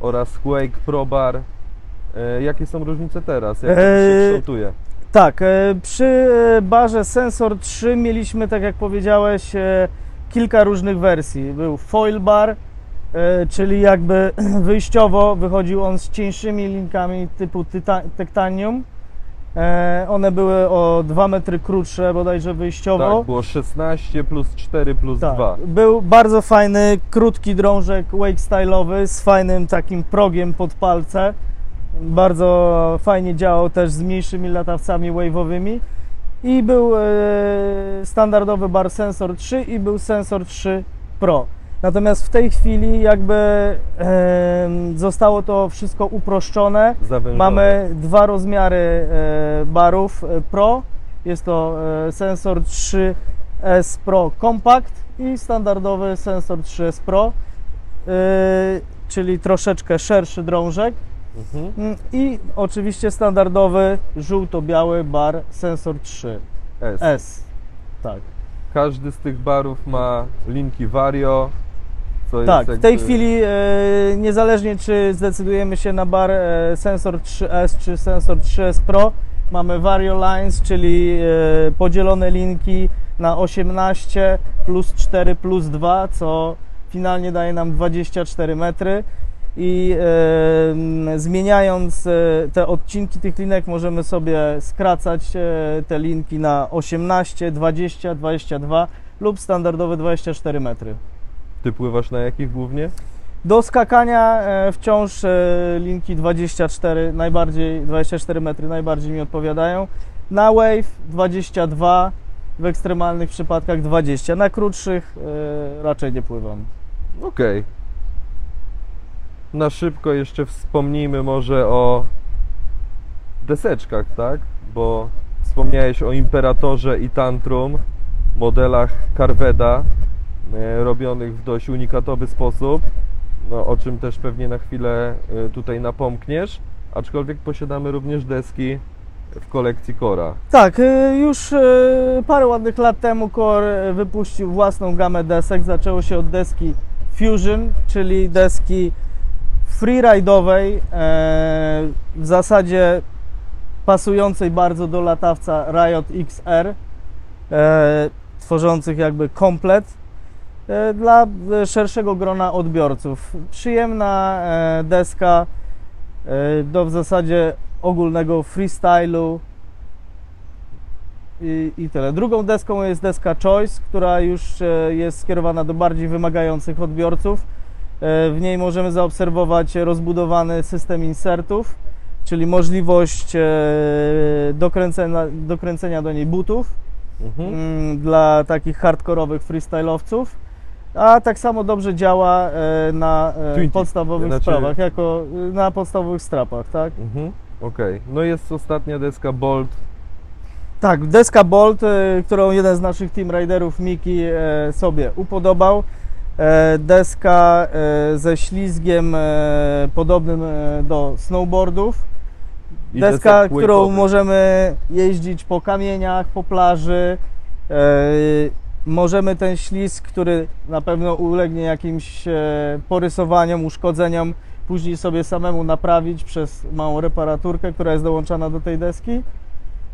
oraz Quake Pro Bar. E, jakie są różnice teraz? Jak to się Eee, kształtuje? Tak, e, przy e, barze Sensor 3 mieliśmy, tak jak powiedziałeś, e, kilka różnych wersji. Był foil bar, e, czyli jakby wyjściowo wychodził on z cieńszymi linkami typu Titanium. E, One były o 2 metry krótsze bodajże wyjściowo. Tak, było 16 plus 4 plus Tak. 2. Był bardzo fajny, krótki drążek wake style'owy z fajnym takim progiem pod palce. Bardzo fajnie działał też z mniejszymi latawcami wave'owymi. I był e, standardowy bar Sensor 3 i był Sensor 3 Pro. Natomiast w tej chwili jakby em, zostało to wszystko uproszczone. Zawężone. Mamy dwa rozmiary e, barów e, Pro. Jest to e, sensor 3S Pro Compact i standardowy sensor 3S Pro, e, czyli troszeczkę szerszy drążek. Mhm. Mm, I oczywiście standardowy żółto-biały bar sensor 3S. S. Tak. Każdy z tych barów ma linki Vario. Co Tak, jest w tej jakby- chwili e, niezależnie czy zdecydujemy się na bar e, Sensor 3S czy Sensor 3S Pro, mamy Vario Lines, czyli e, podzielone linki na 18 plus 4 plus 2, co finalnie daje nam 24 metry. I e, zmieniając e, te odcinki tych linek, możemy sobie skracać e, te linki na 18, 20, 22 lub standardowe 24 metry. Ty pływasz na jakich głównie? Do skakania e, wciąż e, linki 24, najbardziej 24 metry najbardziej mi odpowiadają. Na wave 22, w ekstremalnych przypadkach 20. Na krótszych e, raczej nie pływam. Okej. Na szybko jeszcze wspomnijmy może o deseczkach, tak? Bo wspomniałeś o Imperatorze i Tantrum, modelach Carveda, robionych w dość unikatowy sposób, no, o czym też pewnie na chwilę e, tutaj napomkniesz, aczkolwiek posiadamy również deski w kolekcji Cora. Tak, e, już e, parę ładnych lat temu e, wypuścił własną gamę desek. Zaczęło się od deski Fusion, czyli deski freeride'owej, e, w zasadzie pasującej bardzo do latawca Riot XR, e, tworzących jakby komplet e, dla e, szerszego grona odbiorców. Przyjemna e, deska e, do w zasadzie ogólnego freestylu i, i tyle. Drugą deską jest deska Choice, która już e, jest skierowana do bardziej wymagających odbiorców. E, W niej możemy zaobserwować rozbudowany system insertów, czyli możliwość e, dokręcenia, dokręcenia do niej butów Mhm. mm, dla takich hardkorowych freestyle'owców. A tak samo dobrze działa e, na e, Twin tip, podstawowych znaczy- sprawach, jako e, na podstawowych strapach, tak? Mhm. Okej. No jest ostatnia deska Bolt. Tak, deska Bolt, e, którą jeden z naszych team riderów, Miki, e, sobie upodobał. E, Deska e, ze ślizgiem e, podobnym e, do snowboardów. i Deska, desek którą możemy jeździć po kamieniach, po plaży. E, Możemy ten ślizg, który na pewno ulegnie jakimś e, porysowaniom, uszkodzeniom, później sobie samemu naprawić przez małą reparaturkę, która jest dołączana do tej deski.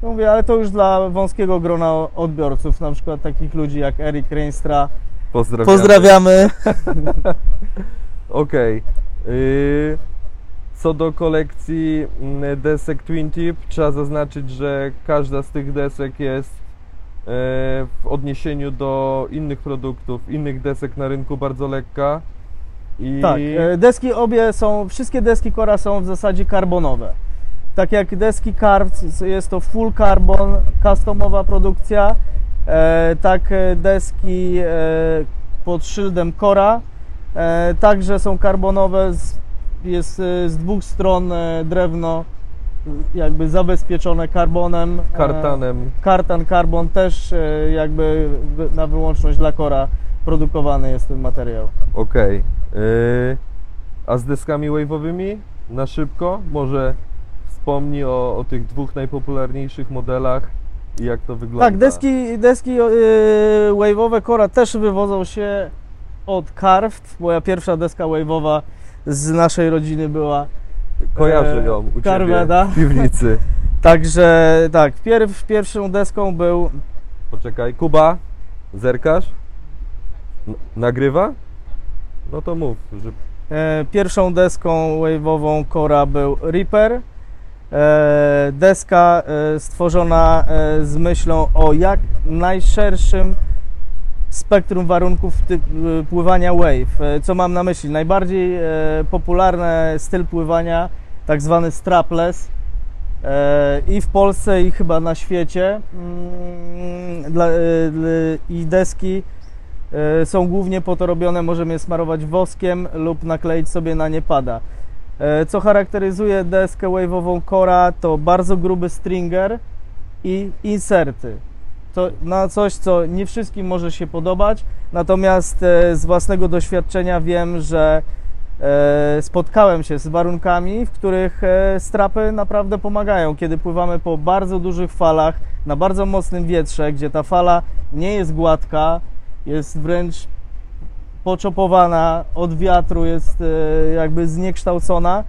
No Mówię, ale to już dla wąskiego grona odbiorców, na przykład takich ludzi jak Erik Reinstra. Pozdrawiamy. Pozdrawiamy. Okej. Yy, Co do kolekcji mm, desek Twin Tip, trzeba zaznaczyć, że każda z tych desek jest w odniesieniu do innych produktów, innych desek na rynku bardzo lekka. I Tak, e, deski obie są, wszystkie deski Kora są w zasadzie karbonowe. Tak jak deski Carved, jest to full carbon, customowa produkcja, e, tak e, deski e, pod szyldem Kora e, także są karbonowe, jest e, z dwóch stron e, drewno e, jakby zabezpieczone karbonem. e, kartanem. Kartan Carbon też e, jakby na wyłączność dla Kora produkowany jest ten materiał. Okej. Y, A z deskami wave'owymi na szybko może wspomnij o, o tych dwóch najpopularniejszych modelach i jak to wygląda. Tak, deski, deski yy, wave'owe Cora też wywodzą się od Carved. Moja pierwsza deska wave'owa z naszej rodziny była Kojarzę e, ją u Carveda. Ciebie w piwnicy. Także tak, pierw, pierwszą deską był Poczekaj, Kuba, zerkasz? N- nagrywa? No to mów, że e, pierwszą deską wave'ową Cora był Reaper. E, deska e, stworzona e, z myślą o jak najszerszym spektrum warunków y, pływania wave. E, Co mam na myśli? Najbardziej e, popularny styl pływania, tak zwany strapless e, i w Polsce i chyba na świecie. Mm, I deski są głównie po to robione, możemy je smarować woskiem lub nakleić sobie na nie pada. Co charakteryzuje deskę wave'ową Cora to bardzo gruby stringer i inserty. To na coś, co nie wszystkim może się podobać, natomiast e, z własnego doświadczenia wiem, że e, spotkałem się z warunkami, w których e, strapy naprawdę pomagają, kiedy pływamy po bardzo dużych falach, na bardzo mocnym wietrze, gdzie ta fala nie jest gładka, jest wręcz poczopowana od wiatru, jest jakby zniekształcona.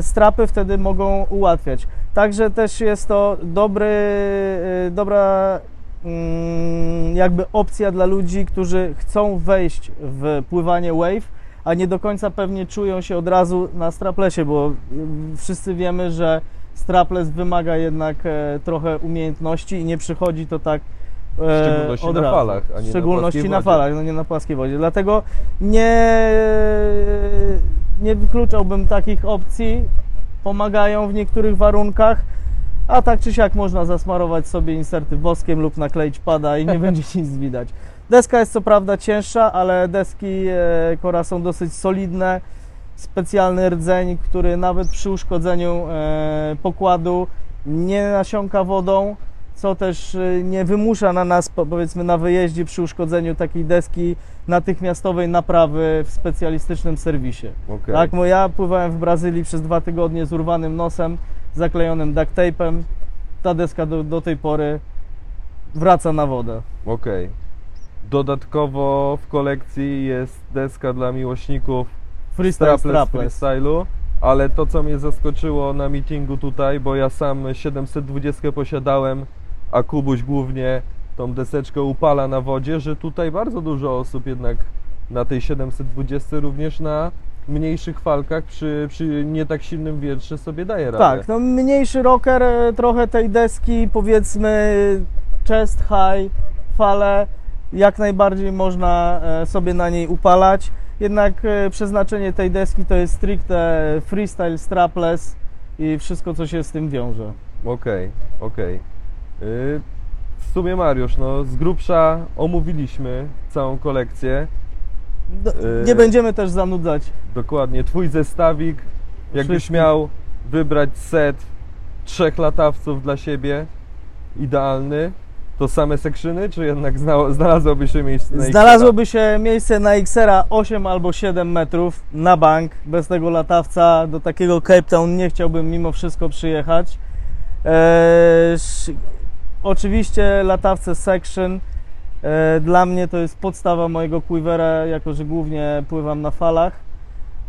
Strapy wtedy mogą ułatwiać. Także też jest to dobry, e, dobra mm, jakby opcja dla ludzi, którzy chcą wejść w pływanie wave, a nie do końca pewnie czują się od razu na straplesie, bo wszyscy wiemy, że strapless wymaga jednak e, trochę umiejętności i nie przychodzi to tak W e, szczególności od na razu. falach, a nie W na szczególności na wodzie. falach, no nie na płaskiej wodzie. Dlatego nie, nie wykluczałbym takich opcji. Pomagają w niektórych warunkach, a tak czy siak można zasmarować sobie inserty woskiem lub nakleić pada i nie będzie nic widać. Deska jest co prawda cięższa, ale deski e, Kora są dosyć solidne. Specjalny rdzeń, który nawet przy uszkodzeniu e, pokładu nie nasiąka wodą, co też e, nie wymusza na nas, po- powiedzmy, na wyjeździe przy uszkodzeniu takiej deski natychmiastowej naprawy w specjalistycznym serwisie. okej. Tak, bo ja pływałem w Brazylii przez dwa tygodnie z urwanym nosem, zaklejonym duct tape'em. Ta deska do, do tej pory wraca na wodę. Okej. Dodatkowo w kolekcji jest deska dla miłośników Freestyle strapless strapless. freestylu, ale to co mnie zaskoczyło na meetingu tutaj, bo ja sam 720 posiadałem, a Kubuś głównie tą deseczkę upala na wodzie, że tutaj bardzo dużo osób jednak na tej 720 również na mniejszych falkach przy, przy nie tak silnym wietrze sobie daje radę. Tak, no mniejszy rocker, e, trochę tej deski, powiedzmy chest high, fale, jak najbardziej można e, sobie na niej upalać. Jednak e, przeznaczenie tej deski to jest stricte freestyle strapless i wszystko co się z tym wiąże. Okej, okej. Y, W sumie Mariusz, no z grubsza omówiliśmy całą kolekcję. D- Yy. Nie będziemy też zanudzać. Dokładnie, twój zestawik. Jakbyś Wszystkich. miał wybrać set trzech latawców dla siebie, idealny, to same sekrzyny, czy jednak zna- znalazłoby się miejsce na Znalazłoby się miejsce na XR 8 albo 7 metrów na bank. Bez tego latawca do takiego Cape Town nie chciałbym mimo wszystko przyjechać. Eee, oczywiście latawce Section e, dla mnie to jest podstawa mojego quivera, jako że głównie pływam na falach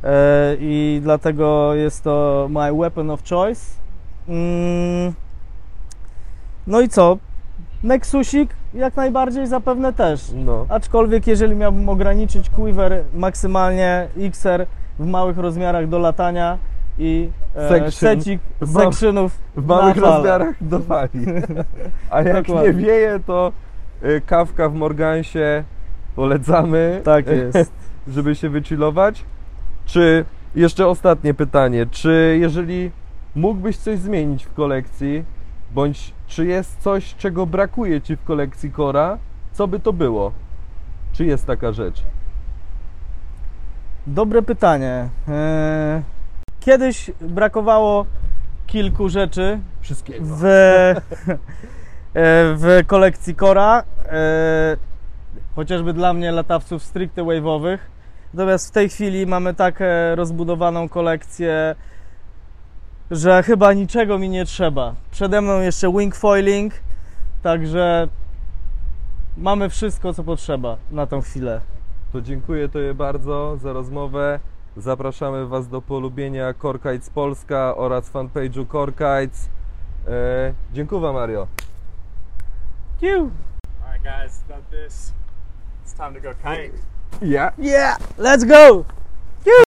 e, i dlatego jest to my weapon of choice. Mm. No i co? Nexusik jak najbardziej zapewne też. No, Aczkolwiek jeżeli miałbym ograniczyć quiver maksymalnie XR w małych rozmiarach do latania, i e, Section. secik W ma- sectionów W małych na rozmiarach do fali. A jak Dokładnie. nie wieje, to y, kawka w Morgansie polecamy. Tak jest. żeby się wychillować. Czy jeszcze ostatnie pytanie, czy jeżeli mógłbyś coś zmienić w kolekcji, bądź czy jest coś, czego brakuje ci w kolekcji Kora, co by to było? Czy jest taka rzecz? Dobre pytanie. E, Kiedyś brakowało kilku rzeczy Wszystkiego. w, e, w kolekcji Kora. e, Chociażby dla mnie latawców stricte wave'owych. Natomiast w tej chwili mamy tak e, rozbudowaną kolekcję, że chyba niczego mi nie trzeba. Przede mną jeszcze wing foiling, także mamy wszystko, co potrzeba na tą chwilę. To dziękuję Tobie bardzo za rozmowę. Zapraszamy Was do polubienia Korkites Polska oraz fanpage'u Korkites. E, dziękuję Mario. Ciu. Alright guys, about this. It's time to go kayak. Ja. Yeah, let's go!